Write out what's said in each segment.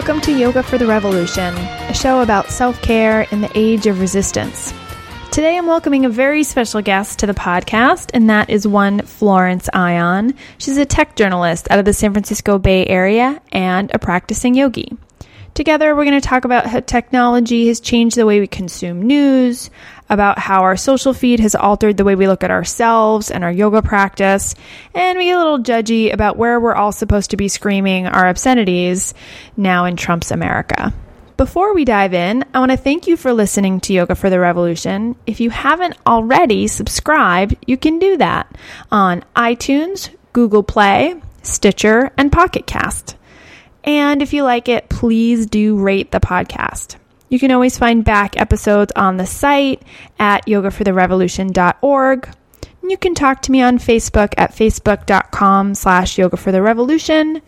Welcome to Yoga for the Revolution, a show about self care in the age of resistance. Today I'm welcoming a very special guest to the podcast, and that is one Florence Ion. She's a tech journalist out of the San Francisco Bay Area and a practicing yogi. Together, we're going to talk about how technology has changed the way we consume news, about how our social feed has altered the way we look at ourselves and our yoga practice, and we get a little judgy about where we're all supposed to be screaming our obscenities now in Trump's America. Before we dive in, I want to thank you for listening to Yoga for the Revolution. If you haven't already subscribed, you can do that on iTunes, Google Play, Stitcher, and Pocket Cast. And if you like it, please do rate the podcast. You can always find back episodes on the site at yogafortherevolution.org. You can talk to me on Facebook at facebook.com slash yoga for the revolution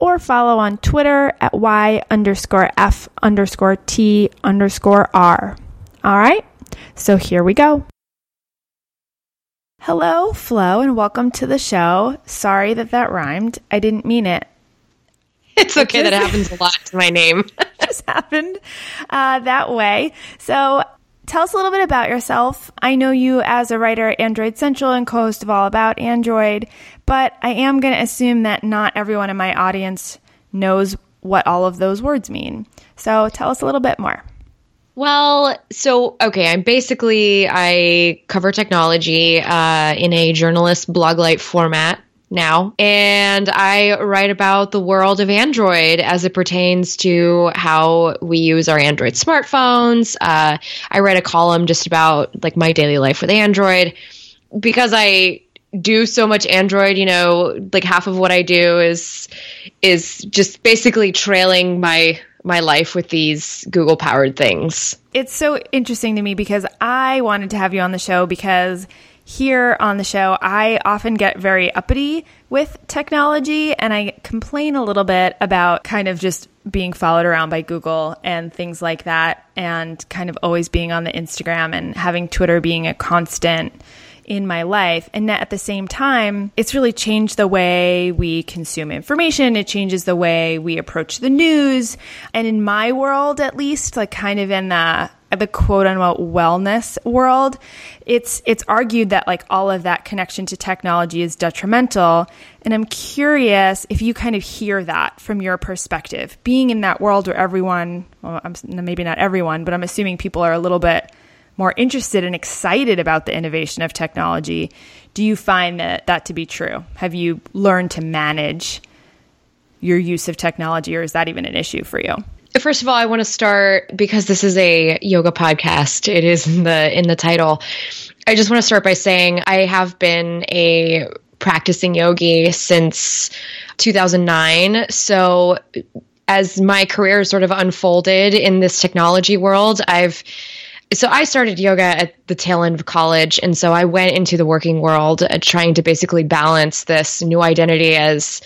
or follow on Twitter at y underscore f underscore t underscore r. All right, so here we go. Hello, Flo, and welcome to the show. Sorry that that rhymed. I didn't mean it. It's okay. That happens a lot to my name. just happened uh, that way. So tell us a little bit about yourself. I know you as a writer at Android Central and co host of All About Android, but I am going to assume that not everyone in my audience knows what all of those words mean. So tell us a little bit more. Well, so okay, I'm basically I cover technology uh, in a journalist blog light format now. And I write about the world of Android as it pertains to how we use our Android smartphones. Uh, I write a column just about like my daily life with Android because I do so much Android, you know, like half of what I do is is just basically trailing my my life with these Google powered things. It's so interesting to me because I wanted to have you on the show because here on the show, I often get very uppity with technology and I complain a little bit about kind of just being followed around by Google and things like that, and kind of always being on the Instagram and having Twitter being a constant in my life. And at the same time, it's really changed the way we consume information. It changes the way we approach the news. And in my world, at least, like kind of in the the quote unquote wellness world, it's it's argued that like all of that connection to technology is detrimental. And I'm curious if you kind of hear that from your perspective, being in that world where everyone, well, I'm, maybe not everyone, but I'm assuming people are a little bit more interested and excited about the innovation of technology. Do you find that that to be true? Have you learned to manage your use of technology, or is that even an issue for you? First of all, I want to start because this is a yoga podcast. It is in the in the title. I just want to start by saying I have been a practicing yogi since 2009. So as my career sort of unfolded in this technology world, I've so I started yoga at the tail end of college, and so I went into the working world uh, trying to basically balance this new identity as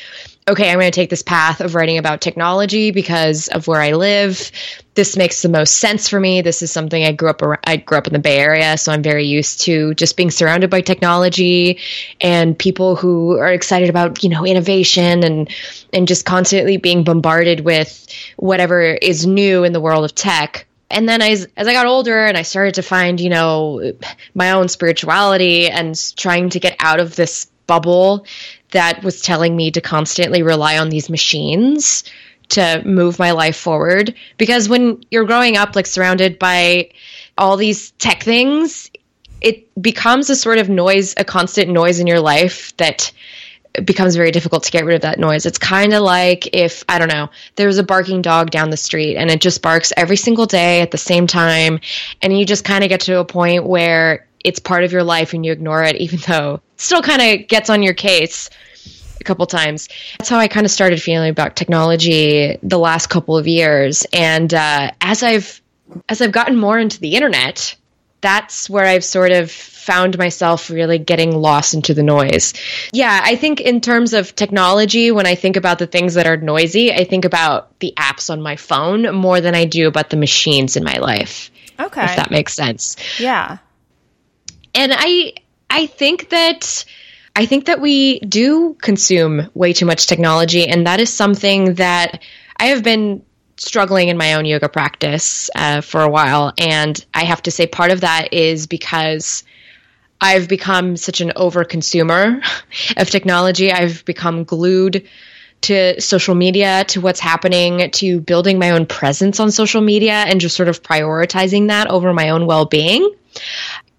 okay, I'm going to take this path of writing about technology because of where I live. This makes the most sense for me. This is something I grew up I grew up in the Bay Area, so I'm very used to just being surrounded by technology and people who are excited about, you know, innovation and and just constantly being bombarded with whatever is new in the world of tech and then as as I got older and I started to find, you know, my own spirituality and trying to get out of this bubble that was telling me to constantly rely on these machines to move my life forward because when you're growing up like surrounded by all these tech things, it becomes a sort of noise, a constant noise in your life that becomes very difficult to get rid of that noise. It's kind of like if, I don't know, there's a barking dog down the street and it just barks every single day at the same time. And you just kind of get to a point where it's part of your life and you ignore it, even though it still kind of gets on your case a couple times. That's how I kind of started feeling about technology the last couple of years. And uh, as I've as I've gotten more into the internet, that's where I've sort of found myself really getting lost into the noise. Yeah, I think in terms of technology, when I think about the things that are noisy, I think about the apps on my phone more than I do about the machines in my life. Okay. If that makes sense. Yeah. And I I think that I think that we do consume way too much technology and that is something that I have been struggling in my own yoga practice uh, for a while. And I have to say, part of that is because I've become such an over consumer of technology. I've become glued to social media, to what's happening, to building my own presence on social media and just sort of prioritizing that over my own well being.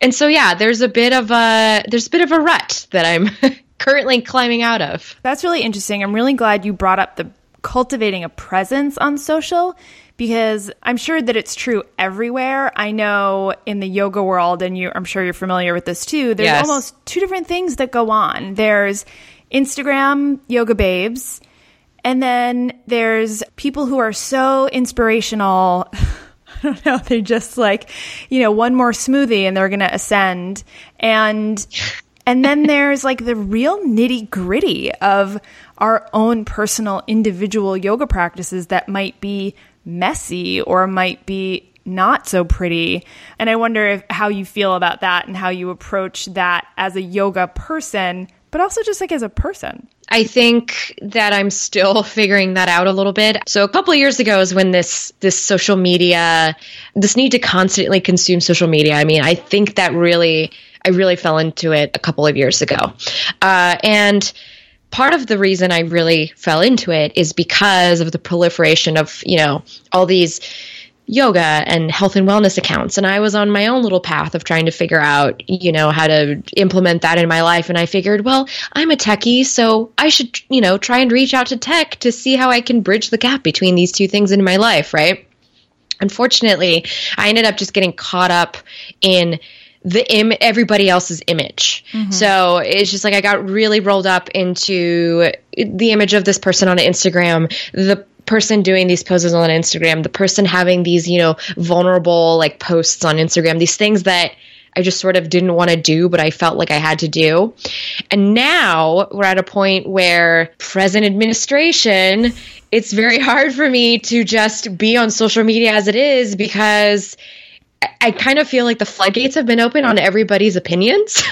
And so yeah, there's a bit of a there's a bit of a rut that I'm currently climbing out of. That's really interesting. I'm really glad you brought up the cultivating a presence on social because I'm sure that it's true everywhere. I know in the yoga world, and you, I'm sure you're familiar with this too, there's yes. almost two different things that go on. There's Instagram yoga babes, and then there's people who are so inspirational. I don't know. They just like, you know, one more smoothie and they're going to ascend. And, and then there's like the real nitty gritty of our own personal individual yoga practices that might be messy or might be not so pretty. And I wonder if, how you feel about that and how you approach that as a yoga person, but also just like as a person. I think that I'm still figuring that out a little bit. So a couple of years ago is when this this social media, this need to constantly consume social media. I mean, I think that really, I really fell into it a couple of years ago, uh, and part of the reason I really fell into it is because of the proliferation of, you know, all these yoga and health and wellness accounts. And I was on my own little path of trying to figure out, you know, how to implement that in my life. And I figured, well, I'm a techie, so I should, you know, try and reach out to tech to see how I can bridge the gap between these two things in my life, right? Unfortunately, I ended up just getting caught up in the Im- everybody else's image. Mm-hmm. So it's just like I got really rolled up into the image of this person on Instagram, the person doing these poses on Instagram, the person having these, you know, vulnerable like posts on Instagram, these things that I just sort of didn't want to do, but I felt like I had to do. And now we're at a point where present administration, it's very hard for me to just be on social media as it is because I kind of feel like the floodgates have been open on everybody's opinions.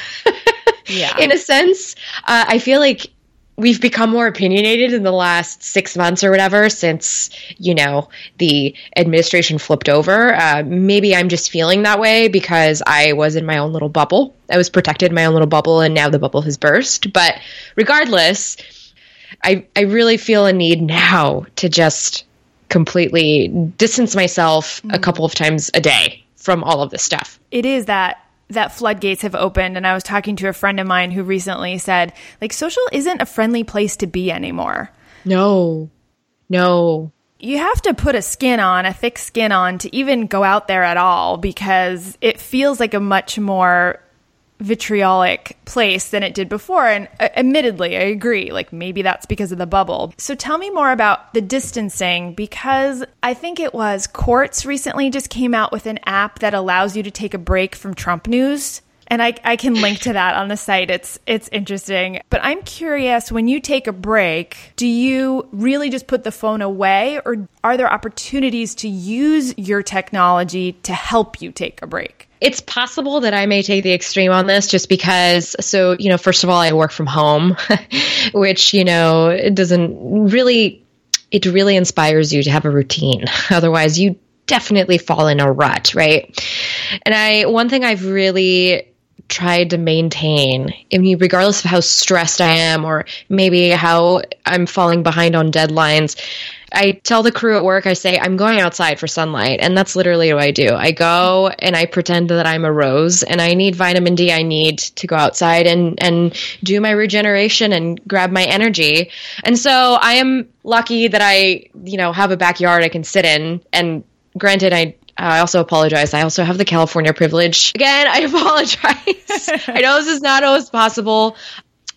yeah. In a sense, uh, I feel like we've become more opinionated in the last six months or whatever since you know the administration flipped over uh, maybe i'm just feeling that way because i was in my own little bubble i was protected in my own little bubble and now the bubble has burst but regardless i i really feel a need now to just completely distance myself mm-hmm. a couple of times a day from all of this stuff. It is that that floodgates have opened and I was talking to a friend of mine who recently said like social isn't a friendly place to be anymore. No. No. You have to put a skin on, a thick skin on to even go out there at all because it feels like a much more vitriolic place than it did before. And uh, admittedly, I agree. Like maybe that's because of the bubble. So tell me more about the distancing because I think it was Quartz recently just came out with an app that allows you to take a break from Trump news. And I, I can link to that on the site. It's it's interesting. But I'm curious, when you take a break, do you really just put the phone away or are there opportunities to use your technology to help you take a break? It's possible that I may take the extreme on this just because, so, you know, first of all, I work from home, which, you know, it doesn't really, it really inspires you to have a routine. Otherwise, you definitely fall in a rut, right? And I, one thing I've really tried to maintain, I mean, regardless of how stressed I am or maybe how I'm falling behind on deadlines, I tell the crew at work, I say, I'm going outside for sunlight. And that's literally what I do. I go and I pretend that I'm a rose and I need vitamin D. I need to go outside and, and do my regeneration and grab my energy. And so I am lucky that I, you know, have a backyard I can sit in. And granted, I I also apologize. I also have the California privilege. Again, I apologize. I know this is not always possible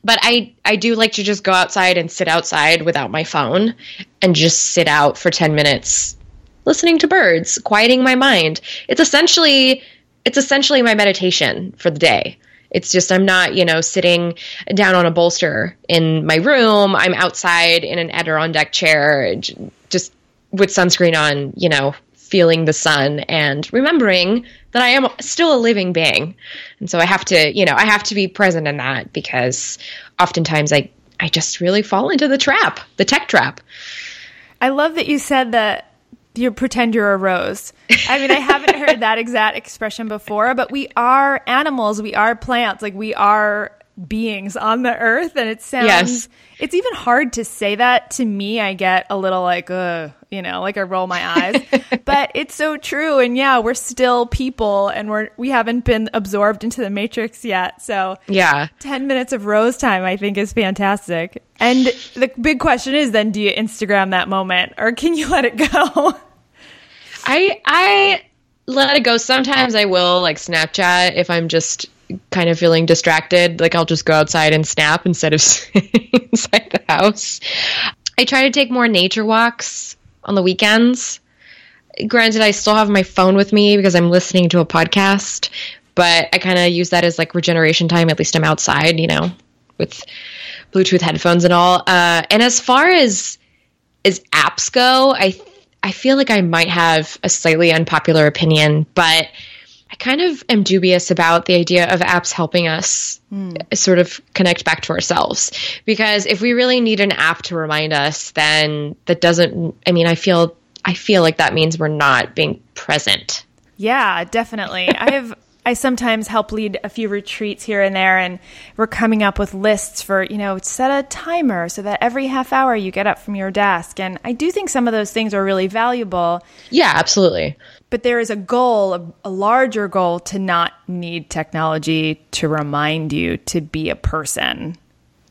but I I do like to just go outside and sit outside without my phone and just sit out for 10 minutes listening to birds, quieting my mind. It's essentially it's essentially my meditation for the day. It's just I'm not, you know, sitting down on a bolster in my room. I'm outside in an Adirondack chair just with sunscreen on, you know, feeling the sun and remembering that I am still a living being. And so I have to, you know, I have to be present in that because oftentimes I I just really fall into the trap, the tech trap. I love that you said that you pretend you're a rose. I mean, I haven't heard that exact expression before, but we are animals, we are plants, like we are beings on the earth and it sounds yes. it's even hard to say that. To me i get a little like uh you know like i roll my eyes. But it's so true. And yeah we're still people and we're we haven't been absorbed into the matrix yet. So yeah. 10 minutes of rose time i think is fantastic. And the big question is then do you instagram that moment or can you let it go? I i let it go. Sometimes i will like snapchat if i'm just kind of feeling distracted, like I'll just go outside and snap instead of inside the house. I try to take more nature walks on the weekends. Granted, I still have my phone with me because I'm listening to a podcast, but I kind of use that as like regeneration time. At least I'm outside, you know, with Bluetooth headphones and all. Uh, and as far as as apps go, I I feel like I might have a slightly unpopular opinion, but I kind of am dubious about the idea of apps helping us mm. sort of connect back to ourselves. Because if we really need an app to remind us, then that doesn't, I mean, I feel, I feel like that means we're not being present. Yeah, definitely. I have I sometimes help lead a few retreats here and there, and we're coming up with lists for, you know, set a timer so that every half hour you get up from your desk. And I do think some of those things are really valuable. Yeah, absolutely. But there is a goal, a, a larger goal to not need technology to remind you to be a person.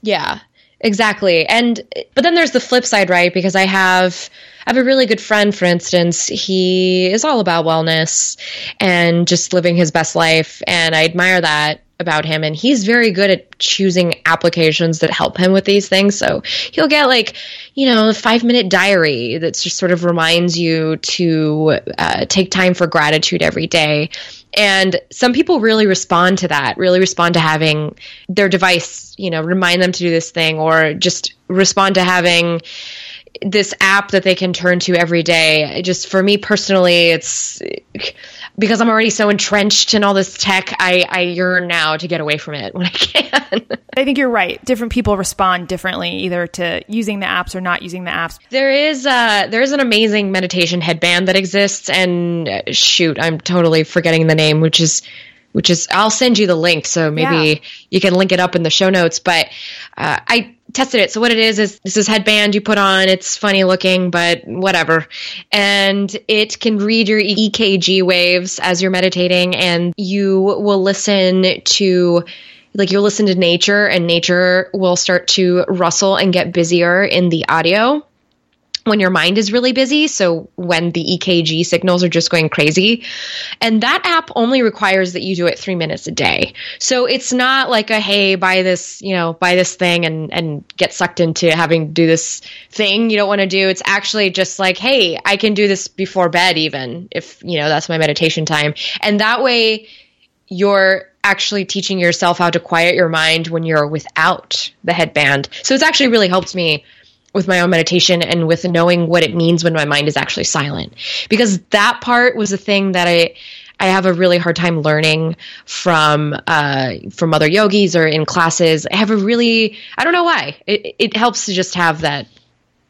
Yeah, exactly. And, but then there's the flip side, right? Because I have, I have a really good friend, for instance. He is all about wellness and just living his best life. And I admire that about him and he's very good at choosing applications that help him with these things so he'll get like you know a five minute diary that just sort of reminds you to uh, take time for gratitude every day and some people really respond to that really respond to having their device you know remind them to do this thing or just respond to having this app that they can turn to every day. Just for me personally, it's because I'm already so entrenched in all this tech. I, I yearn now to get away from it when I can. I think you're right. Different people respond differently, either to using the apps or not using the apps. There is uh, there is an amazing meditation headband that exists, and uh, shoot, I'm totally forgetting the name, which is which is I'll send you the link so maybe yeah. you can link it up in the show notes. But uh, I tested it. So what it is is this is headband you put on. It's funny looking, but whatever. And it can read your EKG waves as you're meditating, and you will listen to like you'll listen to nature and nature will start to rustle and get busier in the audio when your mind is really busy. So when the EKG signals are just going crazy. And that app only requires that you do it three minutes a day. So it's not like a, hey, buy this, you know, buy this thing and, and get sucked into having to do this thing you don't want to do. It's actually just like, hey, I can do this before bed, even if, you know, that's my meditation time. And that way you're actually teaching yourself how to quiet your mind when you're without the headband. So it's actually really helped me with my own meditation and with knowing what it means when my mind is actually silent. Because that part was a thing that i i have a really hard time learning from uh, from other yogis or in classes. I have a really i don't know why. It, it helps to just have that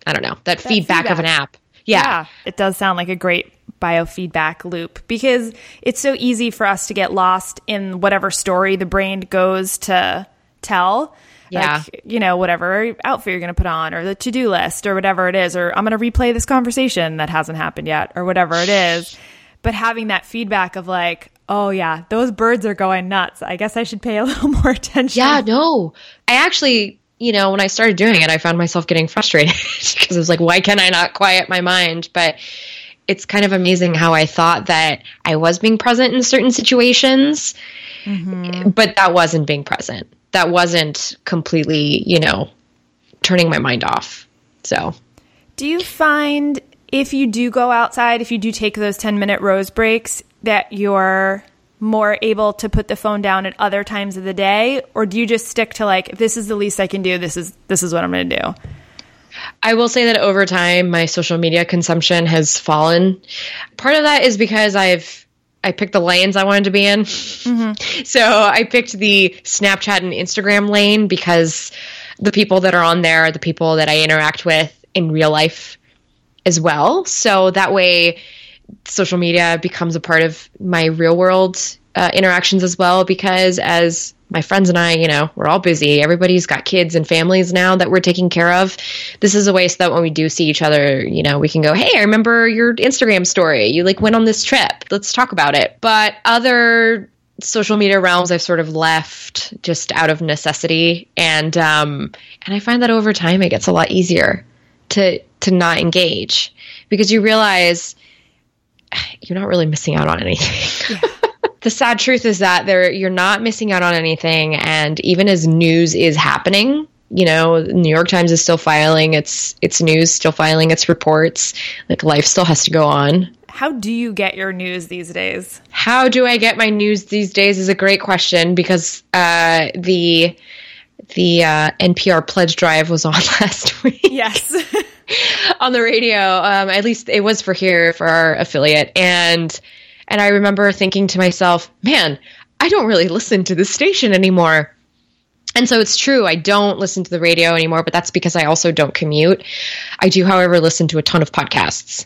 i don't know that, that feedback, feedback, of an app. Yeah. yeah. It does sound like a great biofeedback loop because it's so easy for us to get lost in whatever story the brain goes to tell yeah. Like, you know, whatever outfit you're going to put on or the to do list or whatever it is, or I'm going to replay this conversation that hasn't happened yet or whatever it is. But having that feedback of like, oh yeah, those birds are going nuts. I guess I should pay a little more attention. Yeah, no. I actually, you know, when I started doing it, I found myself getting frustrated because I was like, why can I not quiet my mind? But it's kind of amazing how I thought that I was being present in certain situations, mm-hmm. but that wasn't being present that wasn't completely, you know, turning my mind off. So, do you find if you do go outside, if you do take those 10 minute rose breaks, that you're more able to put the phone down at other times of the day? Or do you just stick to like this is the least I can do this is this is what I'm going to do? I will say that over time my social media consumption has fallen. Part of that is because I've I picked the lanes I wanted to be in. Mm-hmm. So I picked the Snapchat and Instagram lane because the people that are on there are the people that I interact with in real life. as well. So that way, social media becomes a part of my real world uh, interactions as well because as my friends and I, you know, we're all busy. Everybody's got kids and families now that we're taking care of. This is a way so that when we do see each other, you know, we can go, "Hey, I remember your Instagram story. You like went on this trip. Let's talk about it." But other social media realms I've sort of left just out of necessity and um and I find that over time it gets a lot easier to to not engage because you realize you're not really missing out on anything. Yeah. The sad truth is that there you're not missing out on anything. And even as news is happening you know new york times is still filing its its news still filing its reports. Like life still has to go on. How do you get your news these days? How do i get my news these days is a great question because uh, the the uh, npr pledge drive was on last week. Yes. On the radio. Um, at least it was for here for our affiliate. And and I remember thinking to myself, man, I don't really listen to this station anymore. And so it's true, I don't listen to the radio anymore, but that's because I also don't commute. I do, however, listen to a ton of podcasts.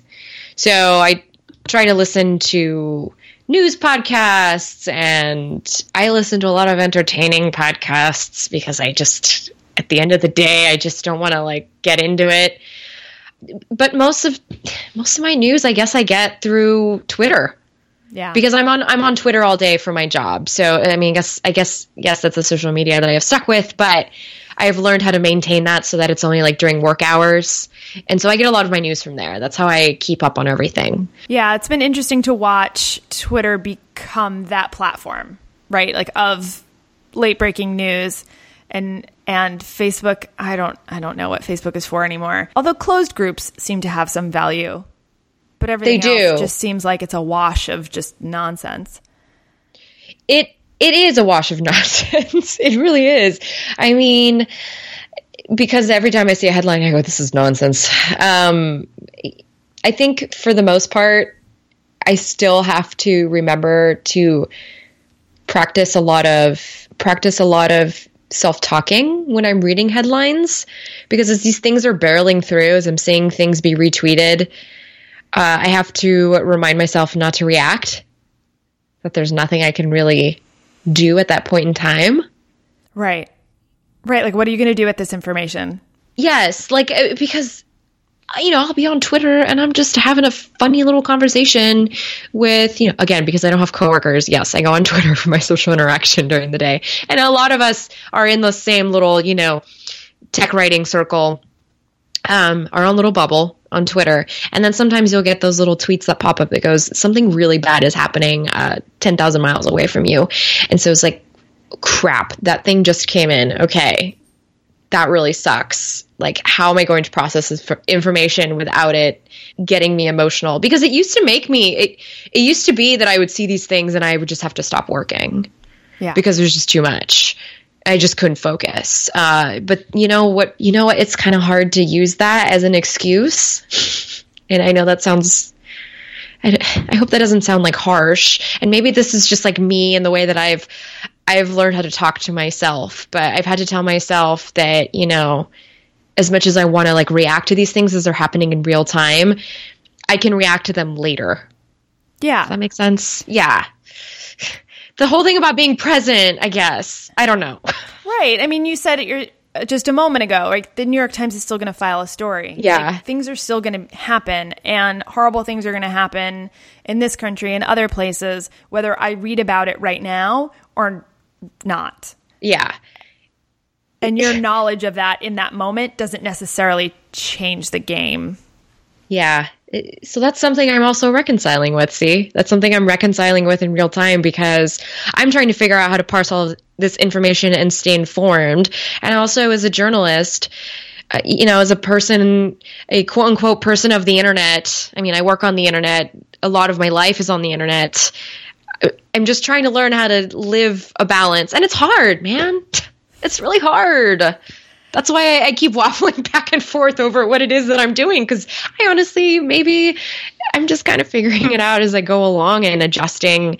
So I try to listen to news podcasts and I listen to a lot of entertaining podcasts because I just, at the end of the day, I just don't want to like get into it. But most of most of my news, I guess I get through Twitter. Yeah. Because I'm on I'm on Twitter all day for my job. So I mean, I guess I guess yes, that's the social media that I have stuck with, but I've learned how to maintain that so that it's only like during work hours. And so I get a lot of my news from there. That's how I keep up on everything. Yeah, it's been interesting to watch Twitter become that platform, right? Like of late breaking news and and Facebook, I don't I don't know what Facebook is for anymore. Although closed groups seem to have some value but everything they do. just seems like it's a wash of just nonsense. It it is a wash of nonsense. it really is. I mean, because every time I see a headline, I go, "This is nonsense." Um, I think for the most part, I still have to remember to practice a lot of practice a lot of self-talking when I'm reading headlines because as these things are barreling through, as I'm seeing things be retweeted, uh, I have to remind myself not to react, that there's nothing I can really do at that point in time. Right. Right. Like, what are you going to do with this information? Yes. Like, uh, because, you know, I'll be on Twitter and I'm just having a funny little conversation with, you know, again, because I don't have coworkers. Yes, I go on Twitter for my social interaction during the day. And a lot of us are in the same little, you know, tech writing circle, um, our own little bubble on Twitter. And then sometimes you'll get those little tweets that pop up that goes, something really bad is happening uh, 10,000 miles away from you. And so it's like, crap, that thing just came in. Okay, that really sucks. Like, how am I going to process this information without it getting me emotional? Because it used to make me, it, it used to be that I would see these things and I would just have to stop working. Yeah. Because there's just too much. I just couldn't focus. Uh, but you know what? You know what? It's kind of hard to use that as an excuse. And I know that sounds. I, I hope that doesn't sound like harsh. And maybe this is just like me and the way that I've I've learned how to talk to myself. But I've had to tell myself that you know, as much as I want to like react to these things as they're happening in real time, I can react to them later. Yeah, Does that makes sense. Yeah the whole thing about being present, I guess. I don't know. Right. I mean, you said it you're, uh, just a moment ago, like the New York Times is still going to file a story. Yeah. Like, things are still going to happen and horrible things are going to happen in this country and other places, whether I read about it right now or not. Yeah. And your knowledge of that in that moment doesn't necessarily change the game. Yeah so that's something I'm also reconciling with. See, that's something I'm reconciling with in real time because I'm trying to figure out how to parse all this information and stay informed. And also, as a journalist, uh, you know, as a person, a quote unquote person of the internet. I mean, I work on the internet. A lot of my life is on the internet. I'm just trying to learn how to live a balance, and it's hard, man. It's really hard that's why I, I keep waffling back and forth over what it is that I'm doing because I honestly maybe I'm just kind of figuring it out as I go along and adjusting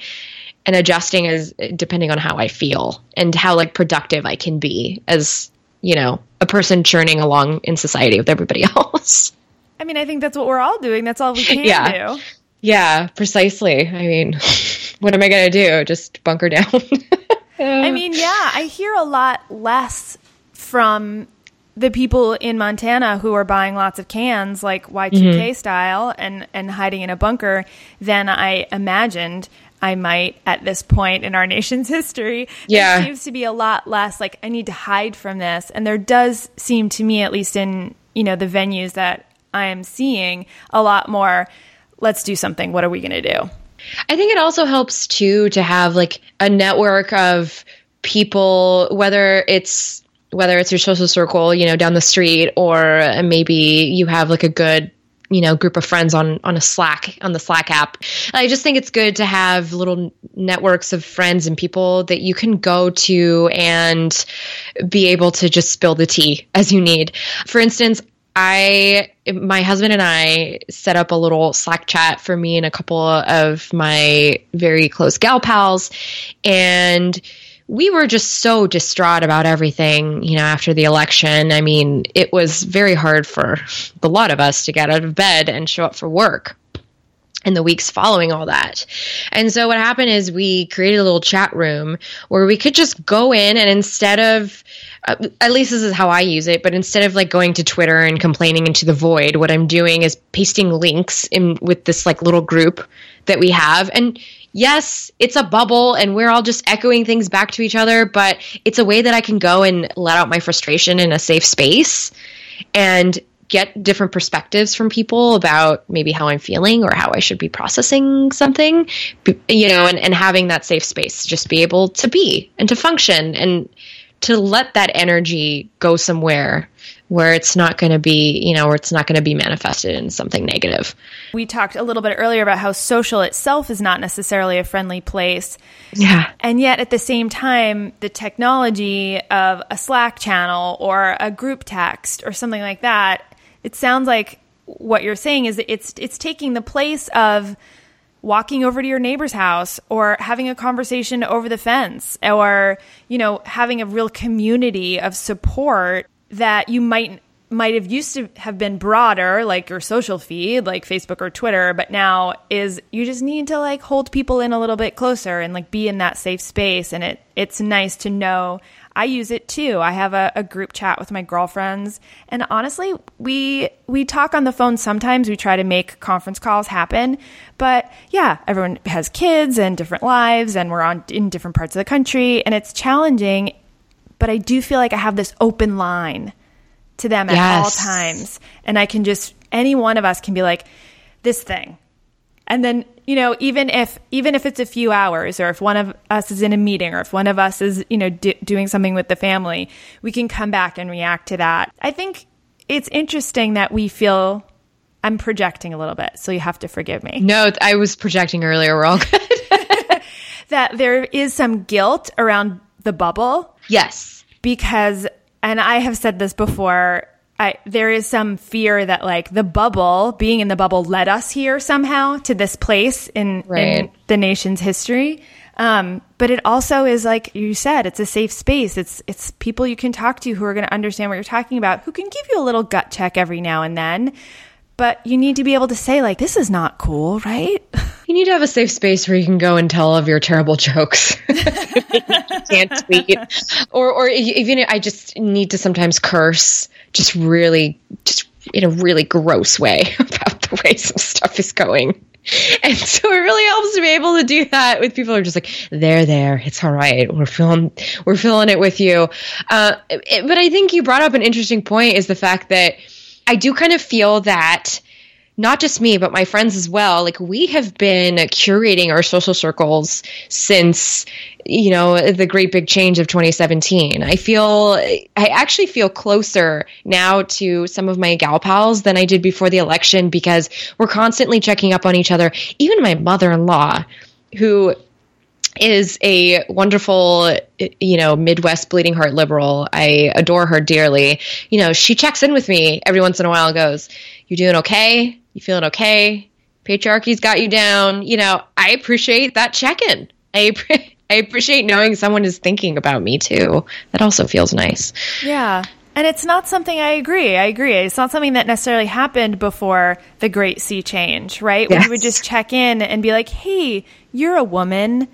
and adjusting as depending on how I feel and how like productive I can be as you know a person churning along in society with everybody else. I mean, I think that's what we're all doing. That's all we can yeah. do. Yeah, precisely. I mean, what am I going to do? Just bunker down? I mean, yeah, I hear a lot less from the people in Montana who are buying lots of cans like Y2K mm-hmm. style and and hiding in a bunker than I imagined I might at this point in our nation's history. Yeah. It seems to be a lot less like I need to hide from this. And there does seem to me, at least in, you know, the venues that I am seeing, a lot more, let's do something. What are we going to do? I think it also helps too to have like a network of people, whether it's whether it's your social circle, you know, down the street, or maybe you have like a good you know group of friends on on a slack on the slack app i just think it's good to have little networks of friends and people that you can go to and be able to just spill the tea as you need for instance I, my husband and I set up a little Slack chat for me and a couple of my very close gal pals. And we were just so distraught about everything, you know, after the election. I mean, it was very hard for the lot of us to get out of bed and show up for work in the weeks following all that. And so what happened is we created a little chat room where we could just go in and instead of uh, at least this is how I use it, but instead of like going to Twitter and complaining into the void, what I'm doing is pasting links in with this like little group that we have and yes, it's a bubble and we're all just echoing things back to each other, but it's a way that I can go and let out my frustration in a safe space and get different perspectives from people about maybe how I'm feeling or how I should be processing something, you know, and, and having that safe space, just be able to be and to function and to let that energy go somewhere where it's not going to be, you know, where it's not going to be manifested in something negative. We talked a little bit earlier about how social itself is not necessarily a friendly place. Yeah. And yet at the same time, the technology of a Slack channel or a group text or something like that, it sounds like what you're saying is it's it's taking the place of walking over to your neighbor's house or having a conversation over the fence or you know having a real community of support that you might might have used to have been broader like your social feed like Facebook or Twitter but now is you just need to like hold people in a little bit closer and like be in that safe space and it it's nice to know I use it too. I have a, a, group chat with my girlfriends, and honestly, we we talk on the phone sometimes. We try to make conference calls happen, but yeah, everyone has kids and different lives, and we're on in different parts of the country, and it's challenging. But I do feel like I have this open line to them at yes. all times, and I can just any one of us can be like this thing, and then you know even if even if it's a few hours or if one of us is in a meeting or if one of us is you know d- doing something with the family we can come back and react to that. I think it's interesting that we feel i'm projecting a little bit so you have to forgive me. No i was projecting earlier. We're all good. That there is some guilt around the bubble yes because and i have said this before I, there is some fear that like the bubble, being in the bubble, led us here somehow to this place in, right. in the nation's history. Um, but it also is like you said, it's a safe space. It's it's people you can talk to who are going to understand what you're talking about, who can give you a little gut check every now and then. But you need to be able to say like, this is not cool, right? You need to have a safe space where you can go and tell all of your terrible jokes. can't tweet, or or even I just need to sometimes curse just really, just in a really gross way about the way some stuff is going. And so it really helps to be able to do that with people who are just like, there, there, it's all right. We're feeling, we're feeling it with you. Uh, it, but I think you brought up an interesting point is the fact that I do kind of feel that not just me, but my friends as well. Like we have been curating our social circles since, you know, the great big change of 2017. I feel, I actually feel closer now to some of my gal pals than I did before the election because we're constantly checking up on each other. Even my mother in law, who is a wonderful, you know, Midwest bleeding heart liberal. I adore her dearly. You know, she checks in with me every once in a while and goes, You doing okay? You feeling okay? Patriarchy's got you down. You know, I appreciate that check in. I, I appreciate knowing someone is thinking about me too. That also feels nice. Yeah. And it's not something I agree. I agree. It's not something that necessarily happened before the Great Sea Change, right? Yes. We would just check in and be like, "Hey, you're a woman.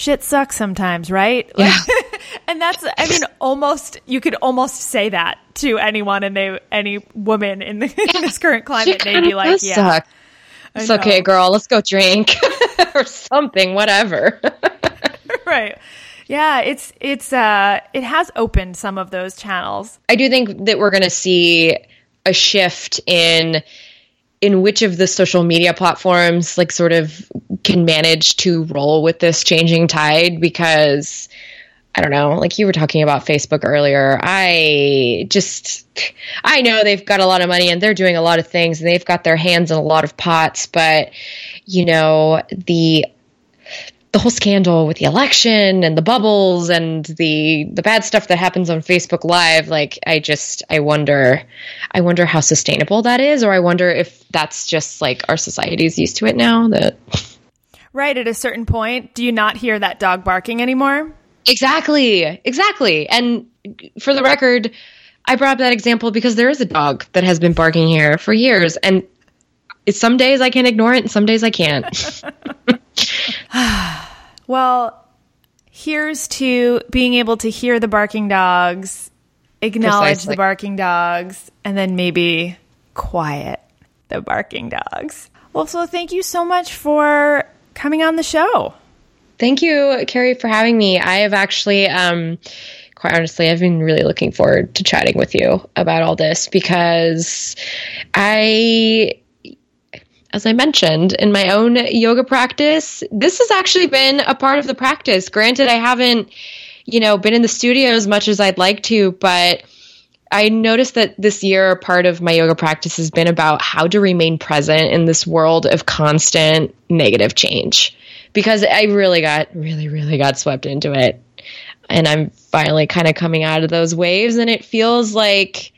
Shit sucks sometimes, right?" Yeah. and that's, I mean, almost you could almost say that to anyone, and they, any woman in, the, yeah. in this current climate, they'd be like, "Yeah, suck. it's okay, girl. Let's go drink or something, whatever." right. Yeah, it's it's uh it has opened some of those channels. I do think that we're going to see a shift in in which of the social media platforms like sort of can manage to roll with this changing tide because I don't know, like you were talking about Facebook earlier. I just, I know they've got a lot of money and they're doing a lot of things and they've got their hands in a lot of pots, but you know, the the whole scandal with the election and the bubbles and the the bad stuff that happens on Facebook Live, like I just I wonder I wonder how sustainable that is, or I wonder if that's just like our society is used to it now. That right at a certain point, do you not hear that dog barking anymore? Exactly, exactly. And for the record, I brought up that example because there is a dog that has been barking here for years, and some days I can ignore it, and some days I can't. well, here's to being able to hear the barking dogs, acknowledge Precisely. the barking dogs, and then maybe quiet the barking dogs. Well, so thank you so much for coming on the show. Thank you, Carrie, for having me. I have actually, um, quite honestly, I've been really looking forward to chatting with you about all this because I as I mentioned, in my own yoga practice, this has actually been a part of the practice. Granted, I haven't, you know, been in the studio as much as I'd like to, but I noticed that this year, part of my yoga practice has been about how to remain present in this world of constant negative change. Because I really got, really, really got swept into it. And I'm finally kind of coming out of those waves, and it feels like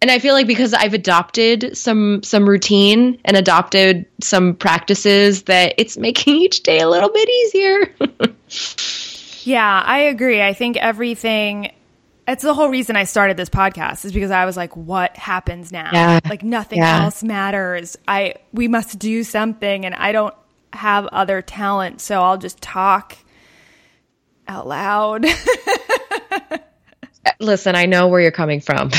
and I feel like because I've adopted some some routine and adopted some practices that it's making each day a little bit easier. yeah, I agree. I think everything it's the whole reason I started this podcast is because I was like, what happens now? Yeah. Like nothing yeah. else matters. I we must do something and I don't have other talent, so I'll just talk out loud. Listen, I know where you're coming from.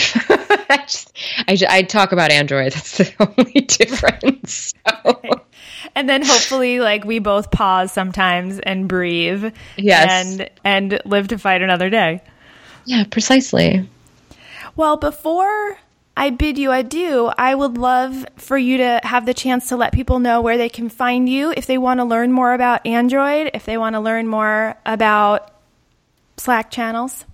I, just, I, I, talk about Android. That's the only difference. So. Right. And then hopefully, like we both pause sometimes and breathe. Yes. And and live to fight another day. Yeah, precisely. Well, before I bid you adieu, I would love for you to have the chance to let people know where they can find you if they want to learn more about Android, if they want to learn more about Slack channels.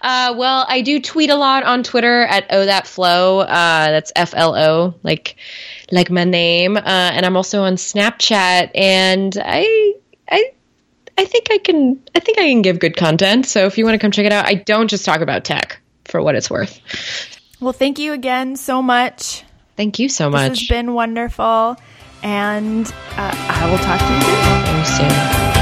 Uh, well, I do tweet a lot on Twitter at oh that flow. Uh, that's F L O, like like my name. Uh, and I'm also on Snapchat, and I I I think I can I think I can give good content. So if you want to come check it out, I don't just talk about tech for what it's worth. Well, thank you again so much. Thank you so much. This has been wonderful, and uh, I will talk to you very soon.